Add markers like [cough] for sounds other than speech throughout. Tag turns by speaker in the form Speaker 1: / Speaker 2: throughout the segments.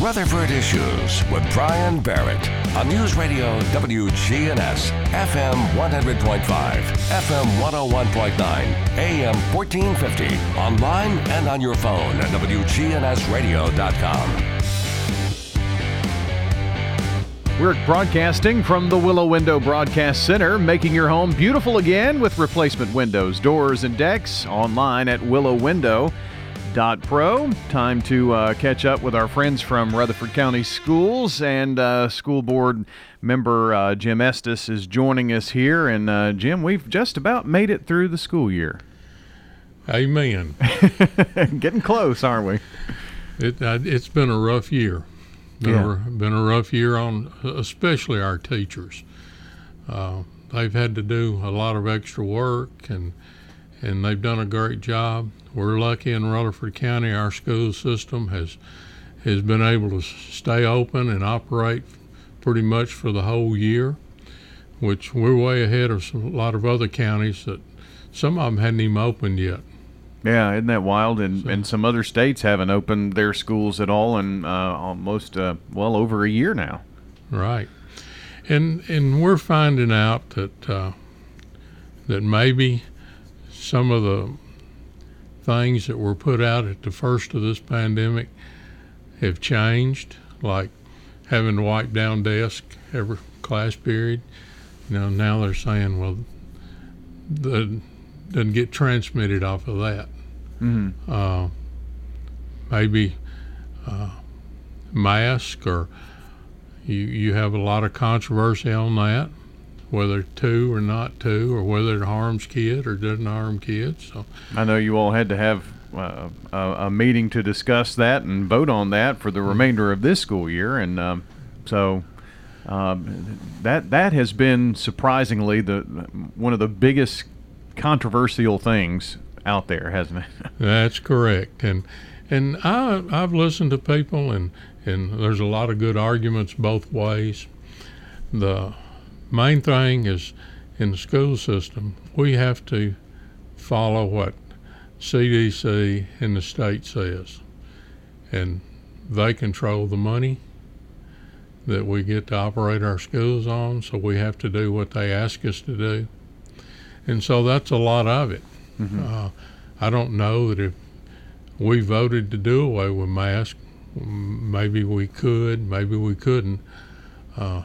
Speaker 1: Rutherford Issues with Brian Barrett on News Radio WGNS, FM 100.5, FM 101.9, AM 1450, online and on your phone at WGNSradio.com.
Speaker 2: We're broadcasting from the Willow Window Broadcast Center, making your home beautiful again with replacement windows, doors, and decks online at willowwindow.pro. Time to uh, catch up with our friends from Rutherford County Schools, and uh, school board member uh, Jim Estes is joining us here. And uh, Jim, we've just about made it through the school year.
Speaker 3: Amen. [laughs]
Speaker 2: Getting close, aren't we?
Speaker 3: It, uh, it's been a rough year. Been,
Speaker 2: Yeah.
Speaker 3: a, been a rough year on especially our teachers. Uh, they've had to do a lot of extra work and and they've done a great job. We're lucky in Rutherford County. Our school system has has been able to stay open and operate pretty much for the whole year, which we're way ahead of some, a lot of other counties that some of them hadn't even opened yet.
Speaker 2: Yeah, isn't that wild? And and some other states haven't opened their schools at all in uh, almost uh, well over a year now.
Speaker 3: Right, and and we're finding out that uh, that maybe some of the things that were put out at the first of this pandemic have changed, like having to wipe down desk every class period. You know, now they're saying, well, the doesn't get transmitted off of that.
Speaker 2: Mm-hmm.
Speaker 3: Uh, maybe uh, mask or you you have a lot of controversy on that, whether two or not two, or whether it harms kids or doesn't harm kids. So
Speaker 2: I know you all had to have uh, a, a meeting to discuss that and vote on that for the remainder of this school year, and um, so um, that that has been surprisingly the one of the biggest controversial things out there, hasn't it? [laughs]
Speaker 3: that's correct. And and I I've listened to people and and there's a lot of good arguments both ways. The main thing is in the school system we have to follow what CDC and the state says, and they control the money that we get to operate our schools on. So we have to do what they ask us to do, and so that's a lot of it. Uh, I don't know that if we voted to do away with masks, maybe we could, maybe we couldn't. Uh,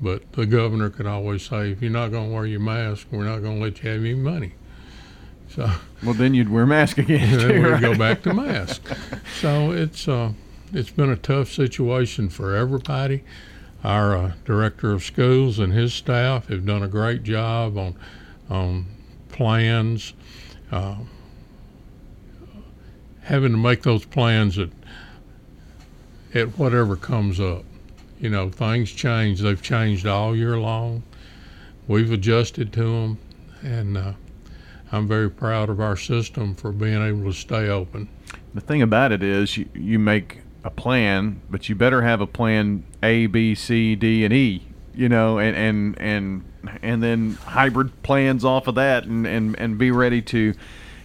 Speaker 3: but the governor could always say, if you're not going to wear your mask, we're not going to let you have any money. So [laughs]
Speaker 2: well, then you'd wear a mask again.
Speaker 3: and [laughs] then
Speaker 2: too,
Speaker 3: we
Speaker 2: right?
Speaker 3: go back to [laughs] mask. So it's uh, it's been a tough situation for everybody. Our uh, director of schools and his staff have done a great job on on plans, uh, having to make those plans at at whatever comes up. You know, things change. They've changed all year long. We've adjusted to them, and uh, I'm very proud of our system for being able to stay open.
Speaker 2: The thing about it is, you, you make a plan, but you better have a plan A, B, C, D, and E. You know, and and and and then hybrid plans off of that, and and and be ready to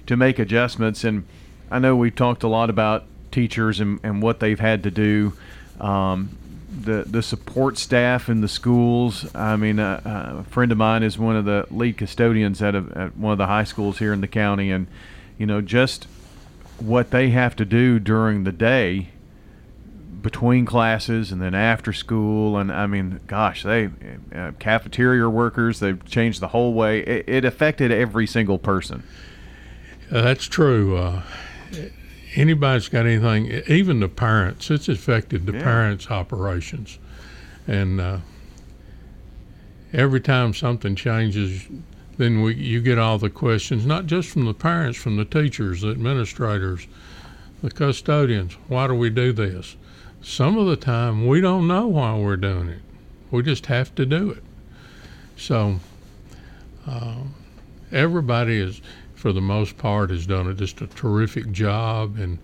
Speaker 2: to make adjustments. And I know we've talked a lot about teachers and and what they've had to do. Um, the the support staff in the schools. I mean, uh, uh, a friend of mine is one of the lead custodians at, a, at one of the high schools here in the county, and you know just what they have to do during the day between classes and then after school and i mean gosh they uh, cafeteria workers they've changed the whole way it, it affected every single person
Speaker 3: Uh, that's true. Uh, anybody's got anything, even the parents, it's affected the
Speaker 2: Yeah.
Speaker 3: parents' operations. And uh, every time something changes, then we, you get all the questions, not just from the parents, from the teachers, the administrators, the custodians. Why do we do this? Some of the time, we don't know why we're doing it. We just have to do it. So, um, everybody is, for the most part, has done a, just a terrific job, and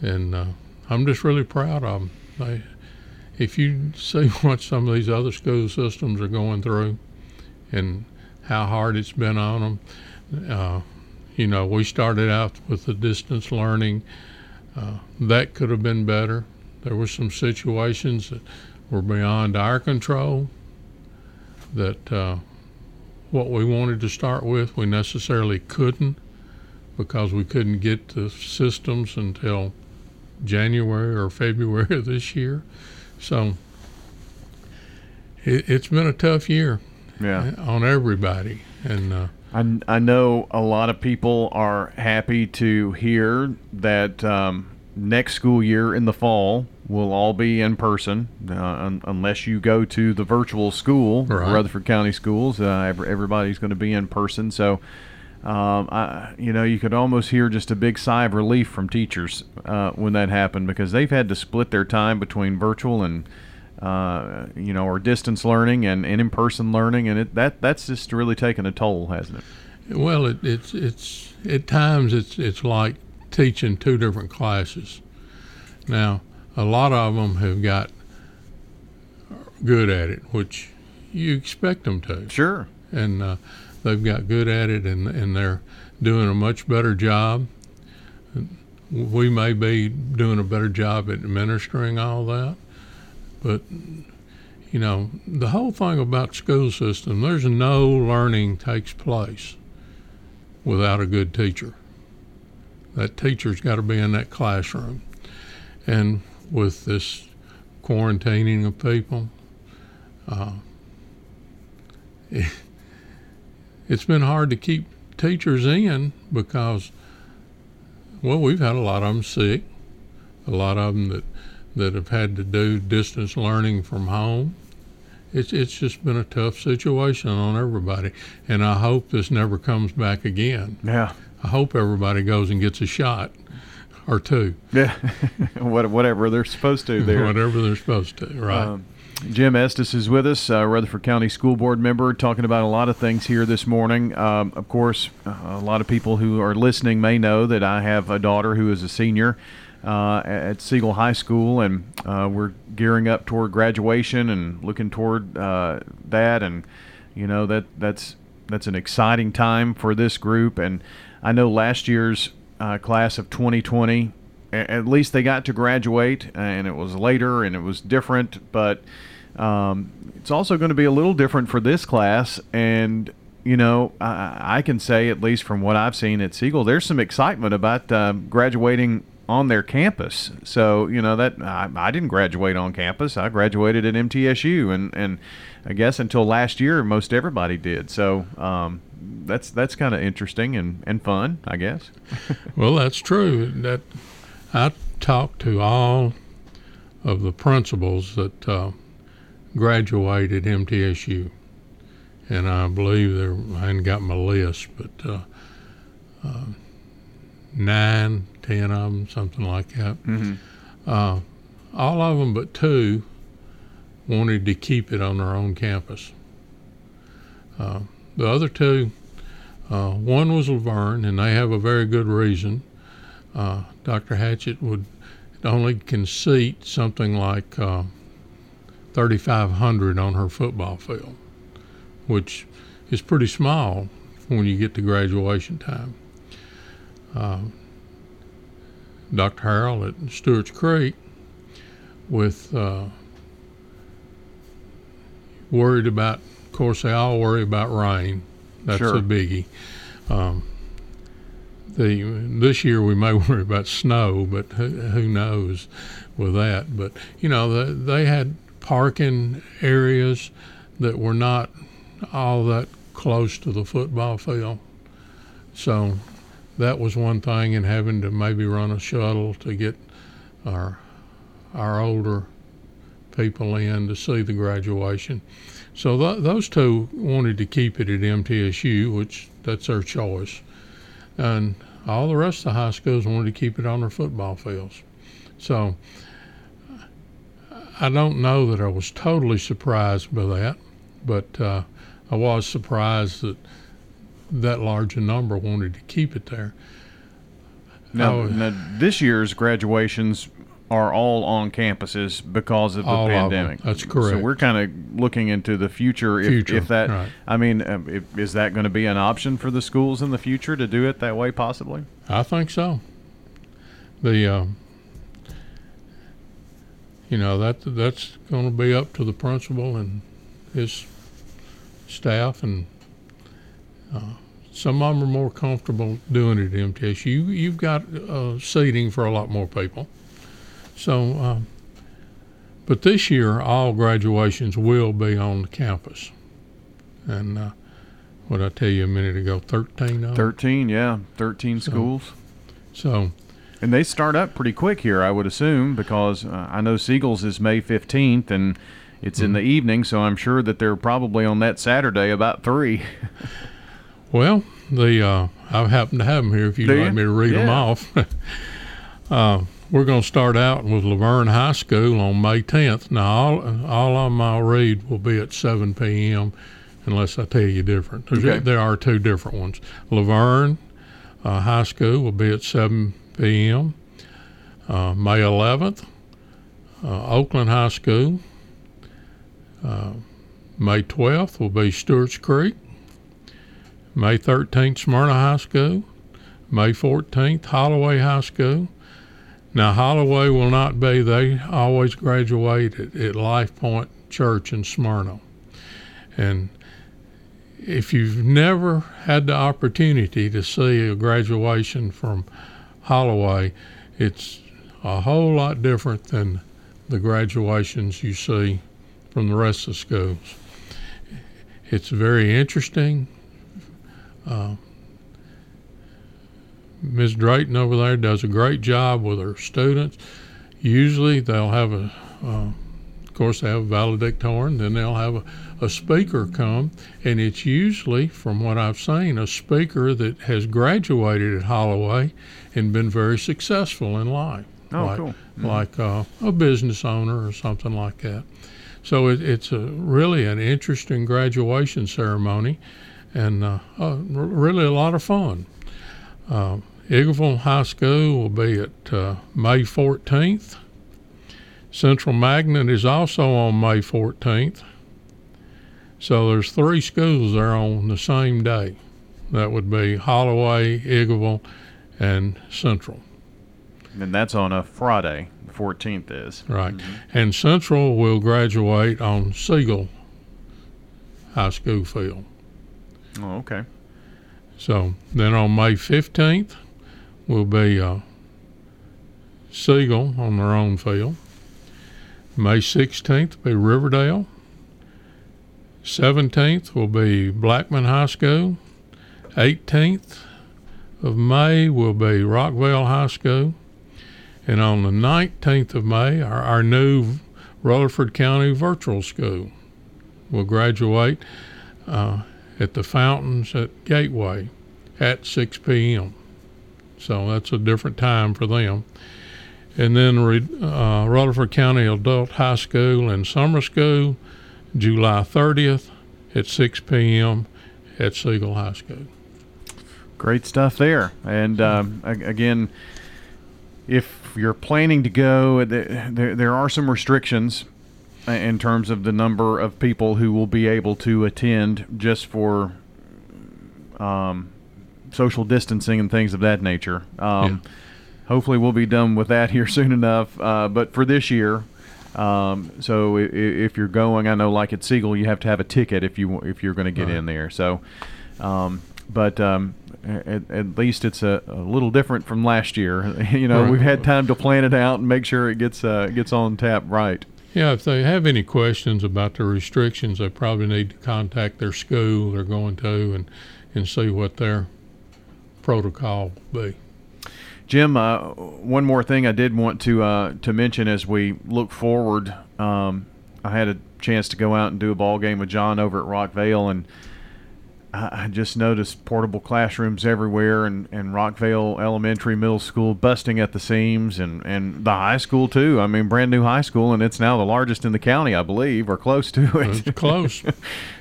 Speaker 3: and uh, I'm just really proud of them. They, if you see [laughs] what some of these other school systems are going through, and how hard it's been on them, uh, you know, we started out with the distance learning. Uh, that could have been better. there were some situations that were beyond our control. That uh, what we wanted to start with, we necessarily couldn't because we couldn't get the systems until January or [laughs] February of this year. So it, has been a tough year
Speaker 2: yeah.
Speaker 3: on everybody. And uh,
Speaker 2: I, I know a lot of people are happy to hear that um, next school year in the fall will all be in person, uh, un- unless you go to the virtual school,
Speaker 3: right.
Speaker 2: Rutherford County Schools. Uh, everybody's going to be in person, so. Um, I, you know, you could almost hear just a big sigh of relief from teachers uh, when that happened because they've had to split their time between virtual and uh, you know, or distance learning and, and in-person learning, and it, that that's just really taken a toll, hasn't it?
Speaker 3: Well, it, it's it's at times it's it's like teaching two different classes. Now, a lot of them have got good at it, which you expect them to.
Speaker 2: Sure.
Speaker 3: And uh, they've got good at it, and and they're doing a much better job. We may be doing a better job at administering all that, but you know, the whole thing about school system, there's no learning takes place without a good teacher. That teacher's got to be in that classroom. And with this quarantining of people, uh, [laughs] it, it's been hard to keep teachers in because, well, we've had a lot of them sick, a lot of them that that have had to do distance learning from home. It's it's just been a tough situation on everybody, and I hope this never comes back again.
Speaker 2: Yeah.
Speaker 3: I hope everybody goes and gets a shot or two.
Speaker 2: Yeah. [laughs] whatever they're supposed to. There. [laughs]
Speaker 3: whatever they're supposed to. Right. Um,
Speaker 2: Jim Estes is with us, uh, Rutherford County School Board member, talking about a lot of things here this morning. Um, of course, uh, a lot of people who are listening may know that I have a daughter who is a senior uh, at Siegel High School, and uh, we're gearing up toward graduation and looking toward uh, that. And you know that that's that's an exciting time for this group. And I know last year's uh, class of 2020, at least they got to graduate, and it was later and it was different, but. Um, it's also going to be a little different for this class, and you know, I, I, can say, at least from what I've seen at Siegel, there's some excitement about um, graduating on their campus. So you know that I, I, didn't graduate on campus. I graduated at MTSU, and and I guess until last year, most everybody did. So um, that's that's kind of interesting and, and fun, I guess. [laughs]
Speaker 3: well, that's true. That I talked to all of the principals that uh, graduated MTSU, and I believe there I hadn't got my list, but. Uh, uh, nine, ten of them, something like that.
Speaker 2: Mm-hmm.
Speaker 3: Uh, all of them but two wanted to keep it on their own campus. Uh, the other two, uh, one was La Vergne, and they have a very good reason. Uh, Dr. Hatchett would only concede something like uh, 3,500 on her football field, which is pretty small when you get to graduation time. Um, Dr. Harrell at Stewart's Creek with uh, worried about, of course, they all worry about rain. That's
Speaker 2: sure.
Speaker 3: a biggie. Um, the this year we may [laughs] worry about snow, but who, who knows with that? But you know, the, they had parking areas that were not all that close to the football field, so that was one thing, and having to maybe run a shuttle to get our our older people in to see the graduation. So th- those two wanted to keep it at MTSU, which that's their choice, and all the rest of the high schools wanted to keep it on their football fields. So I don't know that I was totally surprised by that, but uh, I was surprised that that large a number wanted to keep it there.
Speaker 2: Now, now this year's graduations are all on campuses because of the pandemic.
Speaker 3: Of That's correct.
Speaker 2: So we're kind of looking into the future. If,
Speaker 3: future,
Speaker 2: if that,
Speaker 3: right.
Speaker 2: I mean, um, if, is that going to be an option for the schools in the future to do it that way, possibly?
Speaker 3: I think so. The uh, you know that that's going to be up to the principal and his staff, and uh, some of them are more comfortable doing it at MTS. You you've got uh, seating for a lot more people, so. Uh, but this year, all graduations will be on the campus, and uh, what I tell you a minute ago, thirteen. Of them.
Speaker 2: 13, yeah, 13
Speaker 3: So-
Speaker 2: schools.
Speaker 3: So
Speaker 2: And they start up pretty quick here, I would assume, because uh, I know Siegel's is May 15th and it's in the
Speaker 3: Mm-hmm.
Speaker 2: evening, so I'm sure that they're probably on that Saturday about 3. [laughs]
Speaker 3: Well, the uh, I happen to have them here. If you'd
Speaker 2: Do
Speaker 3: like
Speaker 2: you?
Speaker 3: me to read them off, [laughs] uh, we're going to start out with La Vergne High School on May 10th. Now, all all of them I'll read will be at 7 p.m. Unless I tell you different.
Speaker 2: Okay.
Speaker 3: There are two different ones. La Vergne uh, High School will be at 7 p.m. Uh, May 11th, uh, Oakland High School. Uh, May 12th will be Stewart's Creek. May 13th, Smyrna High School. May 14th, Holloway High School. Now, Holloway will not be, they always graduate at, at Life Point Church in Smyrna. And if you've never had the opportunity to see a graduation from Holloway, it's a whole lot different than the graduations you see from the rest of the schools. It's very interesting. Uh, Ms. Drayton over there does a great job with her students. Usually they'll have a, uh, of course, they have a valedictorian, then they'll have a, a speaker come, and it's usually, from what I've seen, a speaker that has graduated at Holloway and been very successful in life.
Speaker 2: Oh,
Speaker 3: like,
Speaker 2: cool.
Speaker 3: Like uh, a business owner or something like that. So it, it's a really an interesting graduation ceremony, and uh, uh, really a lot of fun. Uh, Eagleville High School will be at uh, May 14th. Central Magnet is also on May 14th. So there's three schools there on the same day. That would be Holloway, Eagleville, and Central.
Speaker 2: And that's on a Friday. The 14th is.
Speaker 3: Right. And Central will graduate on Siegel High School field.
Speaker 2: Oh, okay.
Speaker 3: So then on May 15th will be uh, Siegel on their own field. May 16th will be Riverdale. 17th will be Blackman High School. 18th of May will be Rockvale High School. And on the 19th of May, our, our new Rutherford County Virtual School will graduate uh, at the fountains at Gateway at 6 p.m. So that's a different time for them. And then uh, Rutherford County Adult High School and Summer School, July 30th at 6 p.m. at Siegel High School.
Speaker 2: Great stuff there. And um, again, if you're planning to go, there, there are some restrictions in terms of the number of people who will be able to attend just for um, social distancing and things of that nature. Um, Hopefully, we'll be done with that here [laughs] soon enough. Uh, but for this year, um, so i- i- if you're going, I know like at Siegel, you have to have a ticket if you if you're going to get
Speaker 3: Right.
Speaker 2: in there. So, um, but um, at, at least it's a, a little different from last year. [laughs] you know,
Speaker 3: Right.
Speaker 2: we've had time to plan it out and make sure it gets uh, gets on tap right.
Speaker 3: Yeah, if they have any questions about the restrictions, they probably need to contact their school they're going to and, and see what their protocol will be.
Speaker 2: Jim, uh, one more thing I did want to uh, to mention as we look forward. Um, I had a chance to go out and do a ball game with John over at Rockvale, and I, just noticed portable classrooms everywhere, and, and Rockvale Elementary, Middle School busting at the seams, and, and the high school too. I mean, brand new high school, and it's now the largest in the county, I believe, or close to it.
Speaker 3: It's close. [laughs]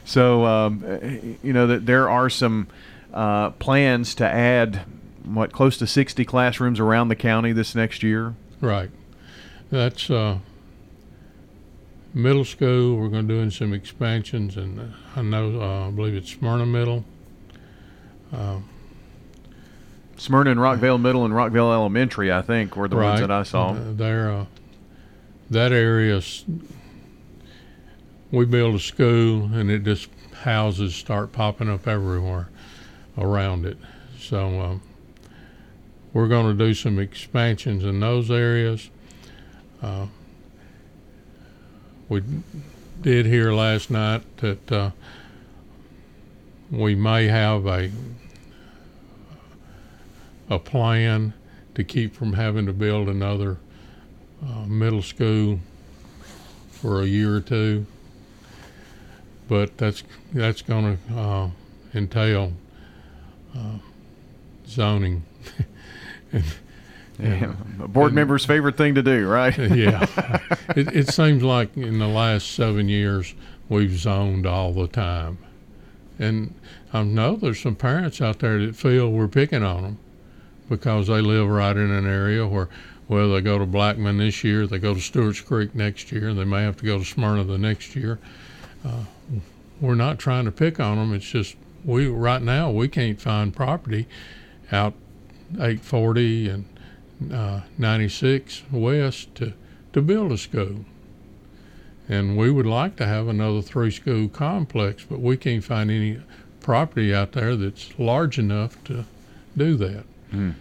Speaker 2: So, um, you know, that there are some uh, plans to add what close to 60 classrooms around the county this next year.
Speaker 3: Right. That's uh, middle school. We're going to do some expansions, and uh, I know uh, I believe it's Smyrna Middle. Uh,
Speaker 2: Smyrna and Rockvale Middle and Rockvale Elementary, I think, were the
Speaker 3: right.
Speaker 2: ones that I saw.
Speaker 3: Uh, they're uh, that area, we build a school and it just houses start popping up everywhere around it. So um, we're going to do some expansions in those areas. Uh, we did hear last night that uh, we may have a a plan to keep from having to build another uh, middle school for a year or two. But that's that's going to uh, entail uh, zoning. [laughs] and,
Speaker 2: Yeah. A board
Speaker 3: and-
Speaker 2: member's favorite thing to do, right? [laughs]
Speaker 3: yeah, [laughs] it, it seems like in the last seven years we've zoned all the time, and I know there's some parents out there that feel we're picking on them because they live right in an area where, well, they go to Blackman this year, they go to Stewart's Creek next year, and they may have to go to Smyrna the next year. Uh, we're not trying to pick on them. It's just we right now we can't find property out 840 and uh, 96 west to, to build a school. And we would like to have another three school complex, but we can't find any property out there that's large enough to do that.
Speaker 2: Hmm.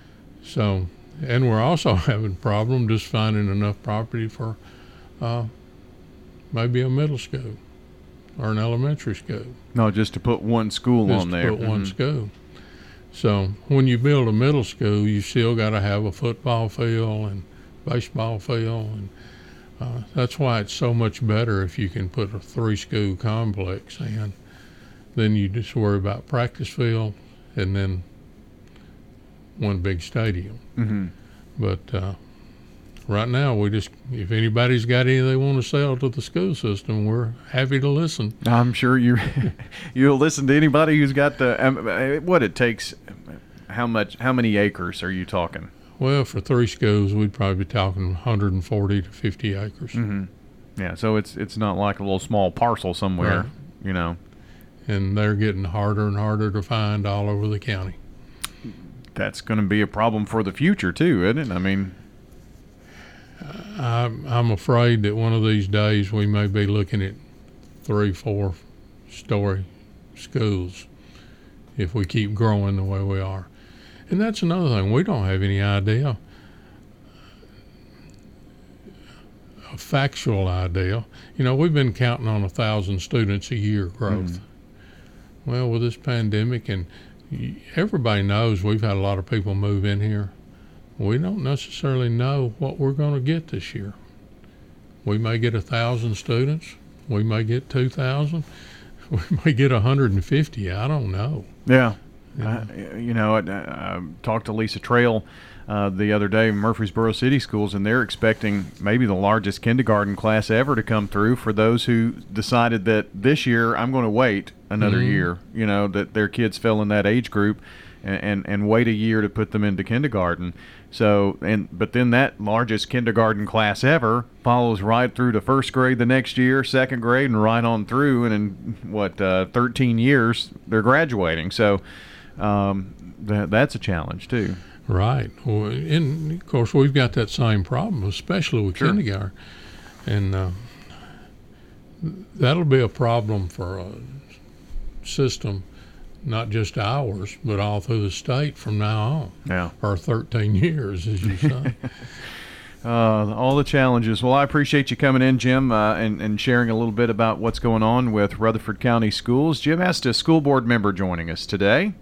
Speaker 3: So, and we're also [laughs] having problem just finding enough property for uh, maybe a middle school or an elementary school
Speaker 2: No, just to put one school
Speaker 3: just
Speaker 2: on
Speaker 3: to
Speaker 2: there.
Speaker 3: put one
Speaker 2: Mhm.
Speaker 3: school. So when you build a middle school, you still got to have a football field and baseball field, and uh, that's why it's so much better if you can put a three school complex in. Then you just worry about practice field and then one big stadium.
Speaker 2: Mhm.
Speaker 3: But uh, right now, we just if anybody's got any they want to sell to the school system, we're happy to listen.
Speaker 2: I'm sure you [laughs] you'll listen to anybody who's got the um, uh, what it takes. How much? How many acres are you talking?
Speaker 3: Well, for three schools, we'd probably be talking 140 to 50 acres.
Speaker 2: hmm Yeah, so it's it's not like a little small parcel somewhere,
Speaker 3: Right.
Speaker 2: you know.
Speaker 3: And they're getting harder and harder to find all over the county.
Speaker 2: That's going to be a problem for the future too, isn't it? I mean,
Speaker 3: I'm, I'm afraid that one of these days we may be looking at three, four story schools if we keep growing the way we are. And that's another thing. We don't have any idea, a factual idea. You know, we've been counting on a thousand students a year growth. Mm-hmm. Well, with this pandemic, and everybody knows we've had a lot of people move in here we don't necessarily know what we're going to get this year. We may get a thousand students. We may get two thousand. [laughs] We may get a hundred and fifty. I don't know.
Speaker 2: yeah,
Speaker 3: Yeah.
Speaker 2: I, you know, I, I talked to Lisa Trail uh, the other day, Murfreesboro City Schools, and they're expecting maybe the largest kindergarten class ever to come through for those who decided that this year I'm going to wait another
Speaker 3: Mhm.
Speaker 2: year. You know, that their kids fell in that age group, and, and and wait a year to put them into kindergarten. So and but then that largest kindergarten class ever follows right through to first grade the next year, second grade, and right on through. And in what uh, 13 years they're graduating. So um, that that's a challenge too.
Speaker 3: Right. Well, and of course, we've got that same problem, especially with
Speaker 2: Sure.
Speaker 3: kindergarten, and uh, that'll be a problem for a system, not just ours, but all through the state from now on,
Speaker 2: Yeah.
Speaker 3: or 13 years, as you say. [laughs]
Speaker 2: Uh, all the challenges. Well, I appreciate you coming in, Jim, uh, and, and sharing a little bit about what's going on with Rutherford County Schools. Jim Estes, school board member, joining us today.